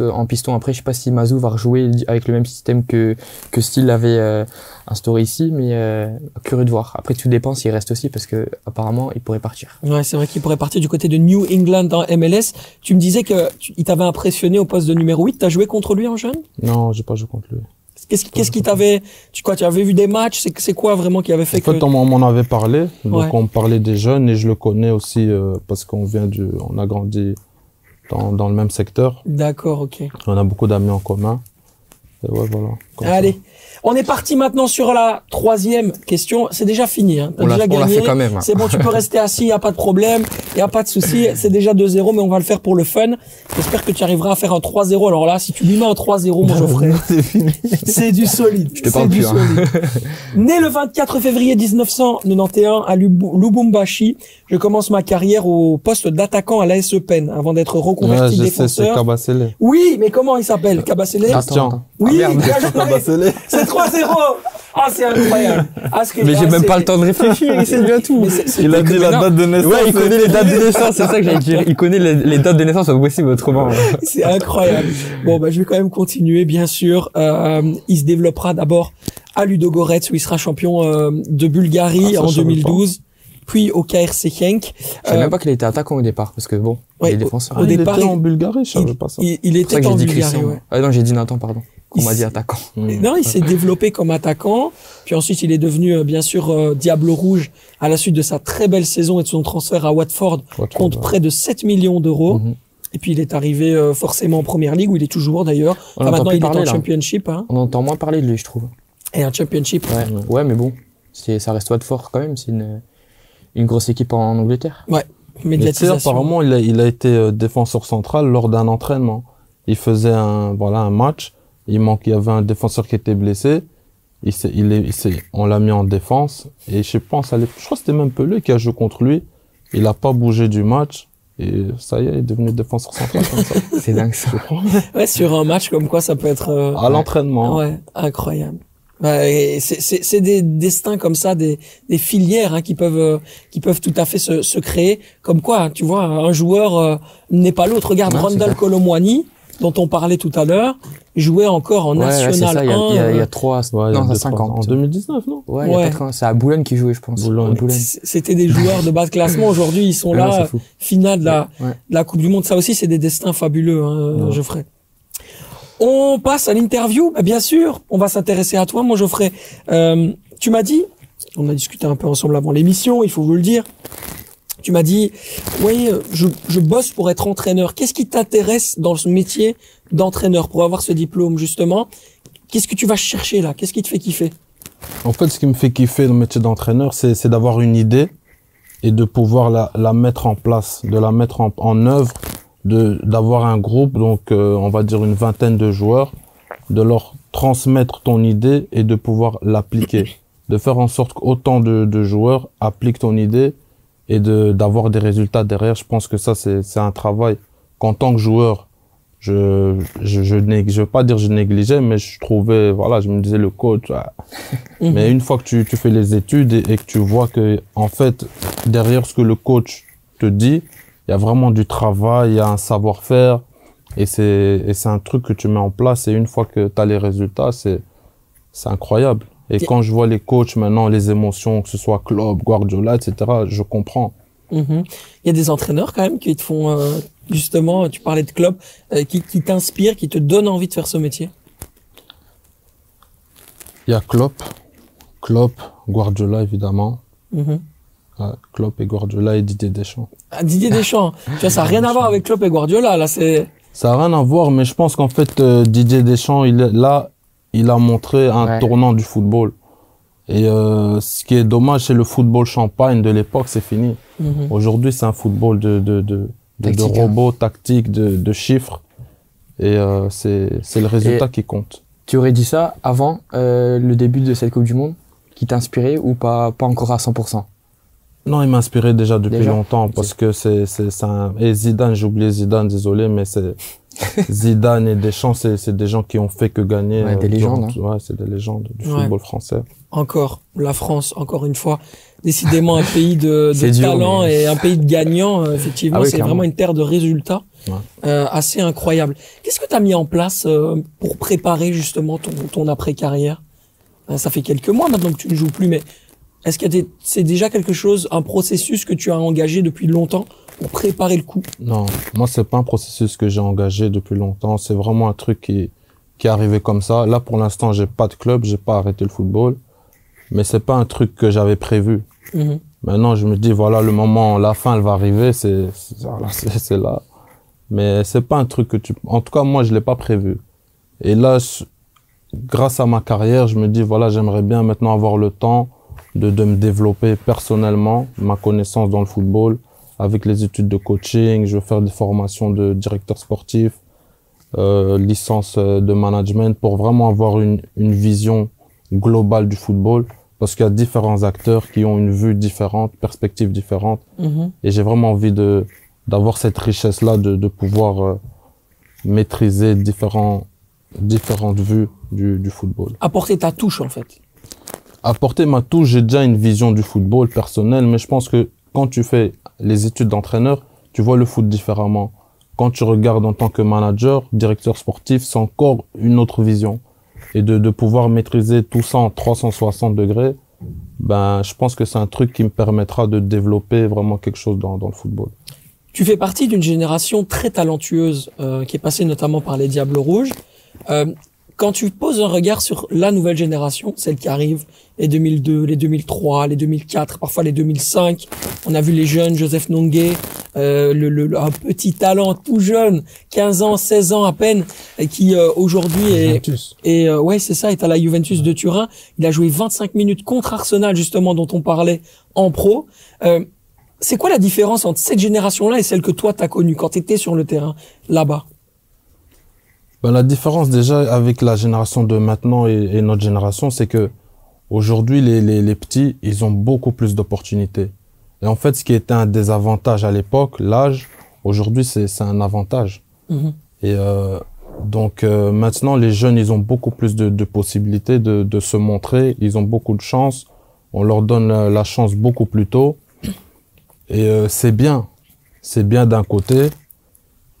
en piston. Après, je sais pas si Mazou va rejouer avec le même système que que Steele avait euh, instauré ici, mais euh, curieux de voir. Après, tout dépend s'il reste aussi parce que apparemment, il pourrait partir. Ouais, c'est vrai qu'il pourrait partir du côté de New England en MLS. Tu me disais que tu- il t'avait impressionné au poste de numéro 8. T'as joué contre lui en jeune? Non, j'ai pas joué contre lui. Qu'est-ce qui, qu'est-ce qui t'avait, tu quoi, tu avais vu des matchs? C'est c'est quoi vraiment qui avait fait En fait, que on m'en avait parlé, donc Ouais. on parlait des jeunes et je le connais aussi euh, parce qu'on vient du, on a grandi dans, dans le même secteur. D'accord, ok. On a beaucoup d'amis en commun. Et ouais, voilà. ça. On est parti maintenant sur la troisième question. C'est déjà fini. Hein. T'as On déjà on gagné. fait quand même. hein. C'est bon, tu peux rester assis, y a pas de problème, y a pas de souci. (clears throat) C'est déjà 2-0, mais on va le faire pour le fun. J'espère que tu arriveras à faire un 3-0. Alors là, si tu lui mets un 3-0, mon (laughs) Geoffrey, C'est fini. (laughs) c'est du solide. Je te parle du plus, hein. (laughs) Né le 24 février 1991 à Lubu- Lubumbashi, je commence ma carrière au poste d'attaquant à l'AS Pen avant d'être Ouais, reconverti je c'est défenseur. Oui, mais comment il s'appelle? Cabacele Christian. Oui, Ah, bien. Cabacele. C'est 3-0 Ah, c'est incroyable ah, ce que- Mais j'ai même pas le temps de réfléchir, il sait déjà tout. Il a dit la date de naissance. Ouais, il connaît les dates de naissance, c'est ça que j'allais dire. Il connaît les, les dates de naissance, possible autrement. (laughs) C'est incroyable. Bon, bah, je vais quand même continuer, bien sûr. Euh, il se développera d'abord à Ludogorets, où il sera champion euh, de Bulgarie Ah, en je savais 2012, puis au KRC Genk. Je savais Euh, même pas qu'il était attaquant au départ, parce que bon, Ouais, il est au- défenseur. au Ah, il départ, était il- en Bulgarie, je savais il, pas ça. il- était en Bulgarie, ouais. Ah non, j'ai dit Nathan, pardon. On Il m'a dit attaquant. Mm. Non, il s'est développé comme attaquant, puis ensuite il est devenu euh, bien sûr euh, Diable Rouge à la suite de sa très belle saison et de son transfert à Watford Watford, contre ouais. près de 7 millions d'euros. Mhm. Et puis il est arrivé euh, forcément en première ligue où il est toujours d'ailleurs. On Enfin, entend maintenant il est en parler, là. championship hein, On entend moins parler de lui, je trouve. et un championship. Ouais, ouais mais bon, ça reste Watford quand même, c'est une, une grosse équipe en Angleterre. Mais tu sais, Médiatisation. apparemment, il a, il a été défenseur central lors d'un entraînement. Il faisait un, voilà, un match. Il manque, il y avait un défenseur qui était blessé. Il s'est, il est, il s'est- on l'a mis en défense. Et je pense, à je crois que c'était même Pelé qui a joué contre lui. Il a pas bougé du match. Et ça y est, il est devenu défenseur central comme ça. (laughs) C'est dingue ça. (laughs) Ouais, sur un match comme quoi ça peut être. euh, À l'entraînement. Ouais, incroyable. Bah, et c'est c'est- c'est des destins comme ça, des, des filières hein, qui peuvent euh, qui peuvent tout à fait se, se créer. Comme quoi, hein, tu vois, un joueur euh, n'est pas l'autre. Regarde Ouais, Randall. Colomwani, dont on parlait tout à l'heure, jouait encore en Ouais, ouais, c'est National ça, il y a, 1. il y a, il y a euh, trois, Ouais, il y a non, deux, c'est trois ans. 50. En 2019, non? Ouais, il y a Ouais. 80, c'est à Boulogne qui jouait, je pense. Boulogne. Boulogne. c- C'était des joueurs de bas de classement. Aujourd'hui, ils sont Ah non, là, fou. finale de la, Ouais. de la Coupe du Monde. Ça aussi, c'est des destins fabuleux, hein, Ouais. Geoffrey. On passe à l'interview. Bah, bien sûr, on va s'intéresser à toi, mon Geoffrey. Euh, tu m'as dit, on a discuté un peu ensemble avant l'émission, il faut vous le dire. Tu m'as dit, oui, je, je bosse pour être entraîneur. Qu'est-ce qui t'intéresse dans ce métier d'entraîneur pour avoir ce diplôme, justement? Qu'est-ce que tu vas chercher là? Qu'est-ce qui te fait kiffer? En fait, ce qui me fait kiffer dans le métier d'entraîneur, c'est, c'est d'avoir une idée et de pouvoir la, la mettre en place, de la mettre en, en œuvre, de, d'avoir un groupe, donc euh, on va dire une vingtaine de joueurs, de leur transmettre ton idée et de pouvoir l'appliquer. De faire en sorte qu'autant de, de joueurs appliquent ton idée et de, d'avoir des résultats derrière. Je pense que ça, c'est, c'est un travail qu'en tant que joueur, je, je, je, je veux pas dire je négligeais, mais je trouvais, voilà, je me disais le coach, ah, (laughs) mais une fois que tu, tu fais les études et, et que tu vois que, en fait, derrière ce que le coach te dit, il y a vraiment du travail, il y a un savoir-faire, et c'est, et c'est un truc que tu mets en place, et une fois que tu as les résultats, c'est, c'est incroyable. Et quand je vois les coachs maintenant, les émotions, que ce soit Klopp, Guardiola, etc., je comprends. Mhm. Il y a des entraîneurs quand même qui te font, euh, justement, tu parlais de Klopp, euh, qui, qui t'inspirent, qui te donnent envie de faire ce métier. Il y a Klopp, Klopp, Guardiola évidemment. Ouais, Klopp et Guardiola et Didier Deschamps. Ah, Didier Deschamps, (laughs) tu vois, ça n'a rien à voir avec Klopp et Guardiola, là, c'est... Ça n'a rien à voir, mais je pense qu'en fait, euh, Didier Deschamps, il est là, il a montré un Ouais. tournant du football. Et euh, ce qui est dommage, c'est le football champagne de l'époque, c'est fini. Mhm. Aujourd'hui, c'est un football de, de, de, de, hein. robots, tactiques, de, de chiffres. Et euh, c'est le résultat qui compte. Tu aurais dit ça avant euh, le début de cette Coupe du Monde qui t'inspirait ou pas, pas encore à 100% Non, il m'inspirait déjà depuis Déjà longtemps parce que c'est c'est c'est un et Zidane, j'ai oublié Zidane, désolé, mais c'est (laughs) Zidane et Deschamps, c'est c'est des gens qui ont fait que gagner. Ouais, des euh, légendes, durant- Ouais, c'est des légendes du Ouais. football français. Encore, la France, encore une fois, décidément un pays de, (laughs) de talent mais- et un pays de gagnants. euh, effectivement, Ah oui, c'est vraiment une terre de résultats Ouais. euh, assez incroyable. Qu'est-ce que tu as mis en place euh, pour préparer justement ton, ton après-carrière? Euh, Ça fait quelques mois maintenant que tu ne joues plus, mais est-ce que c'est déjà quelque chose, un processus que tu as engagé depuis longtemps pour préparer le coup? Non, moi c'est pas un processus que j'ai engagé depuis longtemps. C'est vraiment un truc qui qui est arrivé comme ça. Là pour l'instant j'ai pas de club, j'ai pas arrêté le football, mais c'est pas un truc que j'avais prévu. Mhm. Maintenant je me dis voilà le moment, la fin elle va arriver, c'est c'est voilà, (laughs) c'est c'est là. Mais c'est pas un truc que tu, en tout cas moi je l'ai pas prévu. Et là je- grâce à ma carrière je me dis voilà j'aimerais bien maintenant avoir le temps de de me développer personnellement, ma connaissance dans le football avec les études de coaching, je veux faire des formations de directeur sportif, euh, licence euh, de management pour vraiment avoir une, une vision globale du football parce qu'il y a différents acteurs qui ont une vue différente, perspectives différentes Mhm. et j'ai vraiment envie de d'avoir cette richesse là de, de pouvoir euh, maîtriser différents différentes vues du, du football. Apporter ta touche en fait. Apporter ma touche, j'ai déjà une vision du football personnelle, mais je pense que quand tu fais les études d'entraîneur, tu vois le foot différemment. Quand tu regardes en tant que manager, directeur sportif, c'est encore une autre vision. Et de, pouvoir maîtriser tout ça en 360 degrés, ben, je pense que c'est un truc qui me permettra de développer vraiment quelque chose dans, dans le football. Tu fais partie d'une génération très talentueuse euh, qui est passée notamment par les Diables Rouges. Euh, quand tu poses un regard sur la nouvelle génération, celle qui arrive, les 2002, les 2003, les 2004, parfois les 2005, on a vu les jeunes, Joseph Nongue, euh, le, le- un petit talent tout jeune, 15 ans, 16 ans à peine, et qui euh, aujourd'hui est, Juventus. et euh, ouais, c'est ça, est à la Juventus de Turin. Il a joué 25 minutes contre Arsenal, justement, dont on parlait en pro. Euh, c'est quoi la différence entre cette génération-là et celle que toi, t'as connue quand t'étais sur le terrain, là-bas? Ben, la différence déjà avec la génération de maintenant et, et notre génération, c'est que aujourd'hui les, les, les petits, ils ont beaucoup plus d'opportunités. Et en fait, ce qui était un désavantage à l'époque, l'âge, aujourd'hui c'est un avantage. Mhm. Et euh, donc euh, maintenant, les jeunes, ils ont beaucoup plus de, de possibilités de, de se montrer. Ils ont beaucoup de chance. On leur donne la, la chance beaucoup plus tôt. Et euh, c'est bien. C'est bien d'un côté.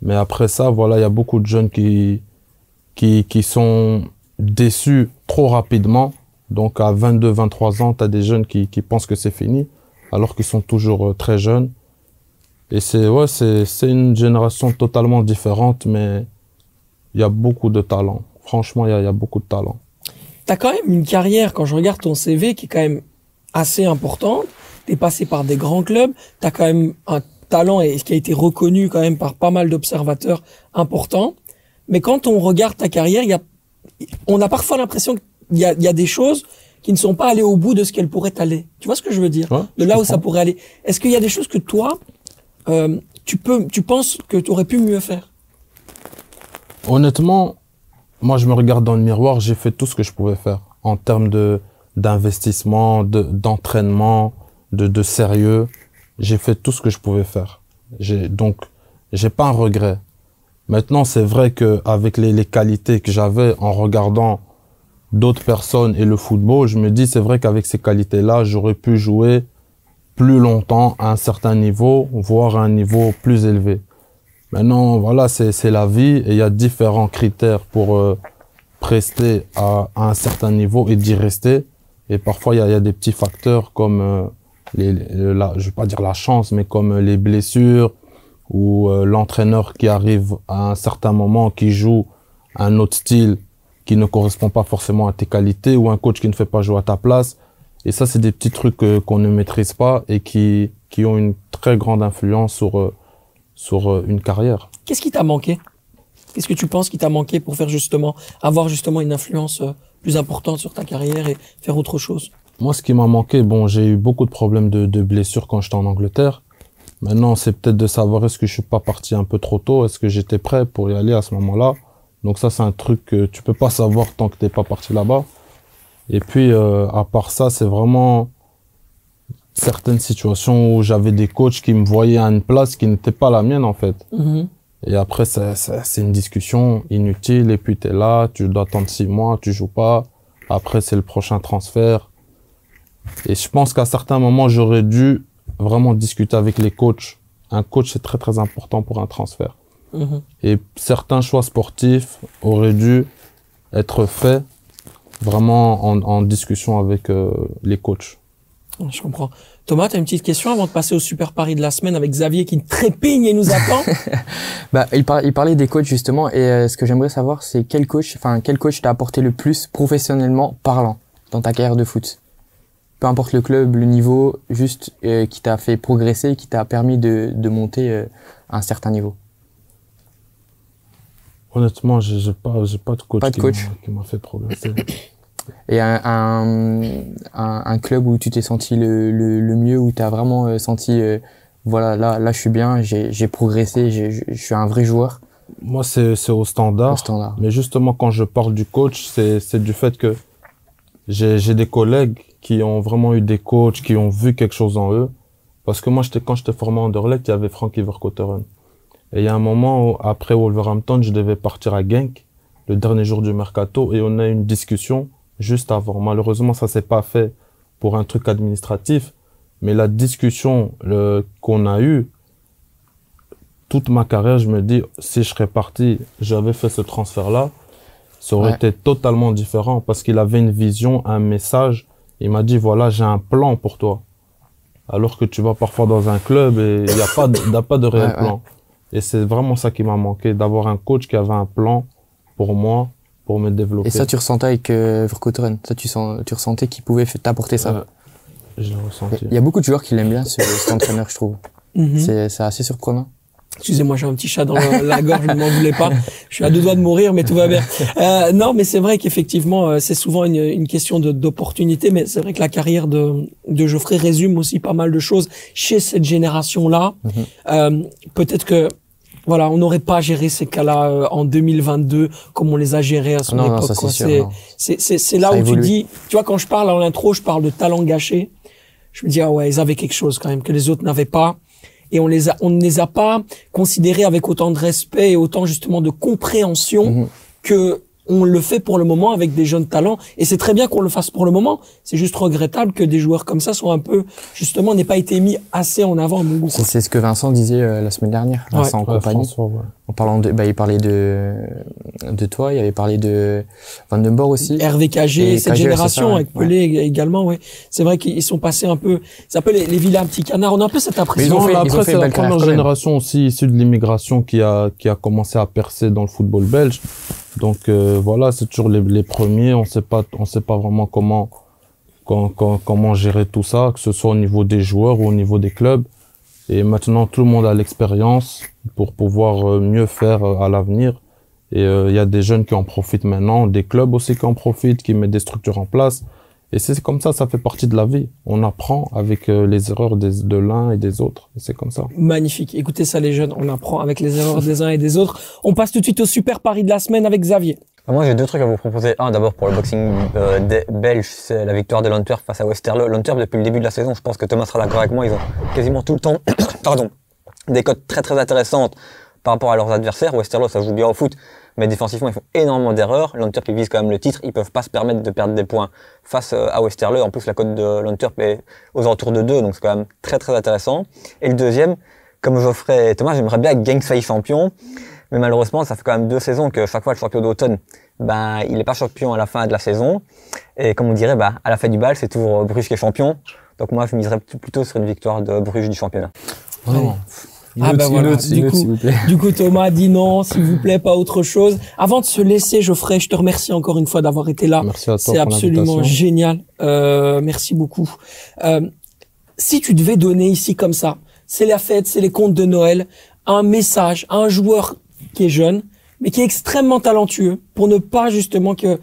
Mais après ça, voilà, il y a beaucoup de jeunes qui, qui, sont déçus trop rapidement. Donc à 22, 23 ans, tu as des jeunes qui, qui pensent que c'est fini, alors qu'ils sont toujours euh, très jeunes. Et c'est ouais, une génération totalement différente, mais il y a beaucoup de talent. Franchement, il y a, y a beaucoup de talent. T'as quand même une carrière, quand je regarde ton CV, qui est quand même assez importante. T'es passé par des grands clubs. T'as quand même un talent et qui a été reconnu quand même par pas mal d'observateurs importants. Mais quand on regarde ta carrière, y a, on a parfois l'impression qu'il y a, y a des choses qui ne sont pas allées au bout de ce qu'elles pourraient aller. Tu vois ce que je veux dire? Ouais, De là où ça pourrait aller. Est-ce qu'il y a des choses que toi, euh, tu peux, tu penses que tu aurais pu mieux faire? Honnêtement, moi, je me regarde dans le miroir, j'ai fait tout ce que je pouvais faire en termes de d'investissement, de d'entraînement, de, de sérieux. J'ai fait tout ce que je pouvais faire. J'ai donc j'ai pas un regret. Maintenant, c'est vrai que avec les, les qualités que j'avais en regardant d'autres personnes et le football, je me dis c'est vrai qu'avec ces qualités-là, j'aurais pu jouer plus longtemps à un certain niveau, voire à un niveau plus élevé. Maintenant, voilà, c'est la vie et il y a différents critères pour euh, prester à, à un certain niveau et d'y rester. Et parfois, il y a, y a des petits facteurs comme, euh, les, les- la, je vais pas dire la chance, mais comme euh, les blessures ou euh, l'entraîneur qui arrive à un certain moment, qui joue un autre style qui ne correspond pas forcément à tes qualités ou un coach qui ne fait pas jouer à ta place. Et ça, c'est des petits trucs euh, qu'on ne maîtrise pas et qui, qui ont une très grande influence sur, euh, sur une carrière. Qu'est-ce qui t'a manqué? Qu'est-ce que tu penses qui t'a manqué pour faire justement avoir justement une influence plus importante sur ta carrière et faire autre chose? Moi, ce qui m'a manqué, bon, j'ai eu beaucoup de problèmes de, de blessures quand j'étais en Angleterre. Maintenant, c'est peut-être de savoir est-ce que je suis pas parti un peu trop tôt, est-ce que j'étais prêt pour y aller à ce moment-là? Donc ça, c'est un truc que tu peux pas savoir tant que t'es pas parti là-bas. Et puis, euh, à part ça, c'est vraiment certaines situations où j'avais des coachs qui me voyaient à une place qui n'était pas la mienne, en fait. Et après, c'est une discussion inutile. Et puis, tu es là, tu dois attendre six mois, tu joues pas. Après, c'est le prochain transfert. Et je pense qu'à certains moments, j'aurais dû vraiment discuter avec les coachs. Un coach, c'est très, très important pour un transfert. Mhm. Et certains choix sportifs auraient dû être faits vraiment en, en discussion avec euh, les coachs. Je comprends. Thomas, tu as une petite question avant de passer au super pari de la semaine avec Xavier qui trépigne et nous attend. (laughs) Bah, il, par- il parlait des coachs justement, et euh, ce que j'aimerais savoir, c'est quel coach, enfin quel coach t'a apporté le plus professionnellement parlant dans ta carrière de foot? Peu importe le club, le niveau, juste euh, qui t'a fait progresser, qui t'a permis de, de monter euh, à un certain niveau. Honnêtement, j'ai j'ai pas, de coach, Pas de qui coach. m'a- fait progresser. (coughs) Et un, un, un, un club où tu t'es senti le, le, le mieux, où tu as vraiment euh, senti, euh, voilà, là, là je suis bien, j'ai progressé, je je suis un vrai joueur Moi, c'est au standard. au standard. Mais justement, quand je parle du coach, c'est du fait que j'ai des collègues qui ont vraiment eu des coachs, qui ont vu quelque chose en eux. Parce que moi, j'étais quand j'étais formé en Anderlecht, il y avait Frankie Verkotteren. Et il y a un moment, où, après Wolverhampton, je devais partir à Genk, le dernier jour du mercato, et on a eu une discussion juste avant. Malheureusement, ça s'est pas fait pour un truc administratif, mais la discussion qu'on a eue, toute ma carrière, je me dis, si je serais parti, j'avais fait ce transfert-là, ça aurait Ouais. été totalement différent parce qu'il avait une vision, un message. Il m'a dit, voilà, j'ai un plan pour toi. Alors que tu vas parfois dans un club et il n'y a pas de, a pas de réel Ouais, ouais. plan. Et c'est vraiment ça qui m'a manqué, d'avoir un coach qui avait un plan pour moi, pour me développer. Et ça, tu ressentais avec euh, Ça, tu, sens, tu ressentais qu'il pouvait t'apporter ça Euh, je l'ai ressenti. Il y a beaucoup de joueurs qui l'aiment bien, ce, cet entraîneur, je trouve. Mhm. C'est assez surprenant. Excusez-moi, j'ai un petit chat dans la, gorge, ne m'en voulez pas. Je suis à deux doigts de mourir, mais tout va bien. Euh, non, mais c'est vrai qu'effectivement, euh, c'est souvent une, une question d'opportunité, mais c'est vrai que la carrière de, de Geoffrey résume aussi pas mal de choses chez cette génération-là. Mhm. Euh, Peut-être que voilà, on n'aurait pas géré ces cas-là euh, en 2022 comme on les a gérés à son non, époque. c'est là Ça où tu dis, tu vois, quand je parle en intro, je parle de talent gâché. Je me dis ah ouais, ils avaient quelque chose quand même que les autres n'avaient pas, et on les a, on ne les a pas considérés avec autant de respect et autant justement de compréhension Mhm. que on le fait pour le moment avec des jeunes talents. Et c'est très bien qu'on le fasse pour le moment. C'est juste regrettable que des joueurs comme ça soient un peu justement n'aient pas été mis assez en avant à mon goût. C'est c'est ce que Vincent disait euh, la semaine dernière. Ouais. Vincent en Ouais, compagnie. François, ouais. En parlant de, bah, il parlait de, de toi, il avait parlé de Van den Borg aussi. Hervé KG, Et cette KG, génération c'est ça, ouais. avec Pelé ég- également, ouais. C'est vrai qu'ils sont passés un peu, c'est un peu les, les vilains petits canards. On a un peu cette ils impression. ont Non, fait- mais ils ont après, fait c'est une la première génération aussi issue de l'immigration qui a, qui a commencé à percer dans le football belge. Donc euh, voilà, c'est toujours les, premiers. On sait pas, on sait pas vraiment comment, com- com- comment gérer tout ça, que ce soit au niveau des joueurs ou au niveau des clubs. Et maintenant, tout le monde a l'expérience pour pouvoir euh, mieux faire euh, à l'avenir. Et il y a des jeunes qui en profitent maintenant, des clubs aussi qui en profitent, qui mettent des structures en place. Et c'est comme ça, ça fait partie de la vie. On apprend avec euh, les erreurs des, de l'un et des autres. C'est comme ça. Magnifique. Écoutez ça, les jeunes. On apprend avec les erreurs des uns et des autres. On passe tout de suite au super pari de la semaine avec Xavier. Bah, Moi, j'ai deux trucs à vous proposer. Un, d'abord pour le boxing euh, des- belge, c'est la victoire de l'Antwerp face à Westerlo. L'Antwerp, depuis le début de la saison, je pense que Thomas sera d'accord avec moi, ils ont quasiment tout le temps, (coughs) pardon, des cotes très très intéressantes par rapport à leurs adversaires. Westerlo, ça joue bien au foot, mais défensivement, ils font énormément d'erreurs. L'Antwerp, ils visent quand même le titre, ils peuvent pas se permettre de perdre des points face euh, à Westerlo. En plus, la cote de l'Antwerp est aux alentours de 2, donc c'est quand même très très intéressant. Et le deuxième, comme Geoffrey et Thomas, j'aimerais bien que Genk soit champion. Mais malheureusement, ça fait quand même deux saisons que chaque fois le champion d'automne ben, il n'est pas champion à la fin de la saison. Et comme on dirait, ben, à la fin du bal, c'est toujours Bruges qui est champion. Donc moi, je miserais plutôt sur une victoire de Bruges du championnat. Vraiment. Une Ah autre, bah une voilà. autre, Du coup- s'il vous plaît. Du coup, Thomas dit non, (laughs) s'il vous plaît, pas autre chose. Avant de se laisser, Geoffrey, je te remercie encore une fois d'avoir été là. Merci à toi C'est absolument génial. Euh, merci beaucoup. Euh, si tu devais donner ici comme ça, c'est la fête, c'est les contes de Noël, un message à un joueur qui est jeune, mais qui est extrêmement talentueux, pour ne pas justement que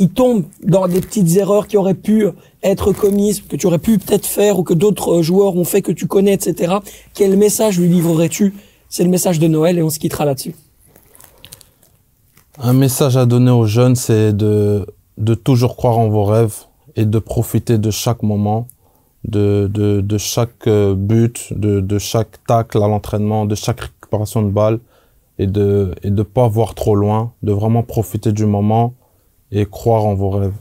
il tombe dans des petites erreurs qui auraient pu être commises, que tu aurais pu peut-être faire ou que d'autres euh, joueurs ont fait que tu connais, etc. Quel message lui livrerais-tu? C'est le message de Noël et on se quittera là-dessus. Un message à donner aux jeunes, c'est de, toujours croire en vos rêves et de profiter de chaque moment, de, chaque euh, but, de, de chaque tacle à l'entraînement, de chaque récupération de balle et de et de pas voir trop loin, de vraiment profiter du moment et croire en vos rêves.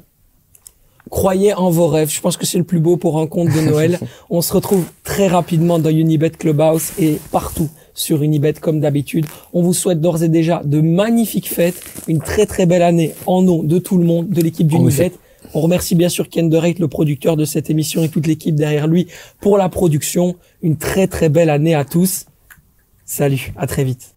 Croyez en vos rêves. Je pense que c'est le plus beau pour un conte de Noël. (laughs) On se retrouve très rapidement dans Unibet Clubhouse et partout sur Unibet comme d'habitude. On vous souhaite d'ores et déjà de magnifiques fêtes, une très très belle année en nom de tout le monde, de l'équipe d'Unibet. On remercie bien sûr Ken DeRate, le producteur de cette émission et toute l'équipe derrière lui pour la production. Une très très belle année à tous. Salut, à très vite.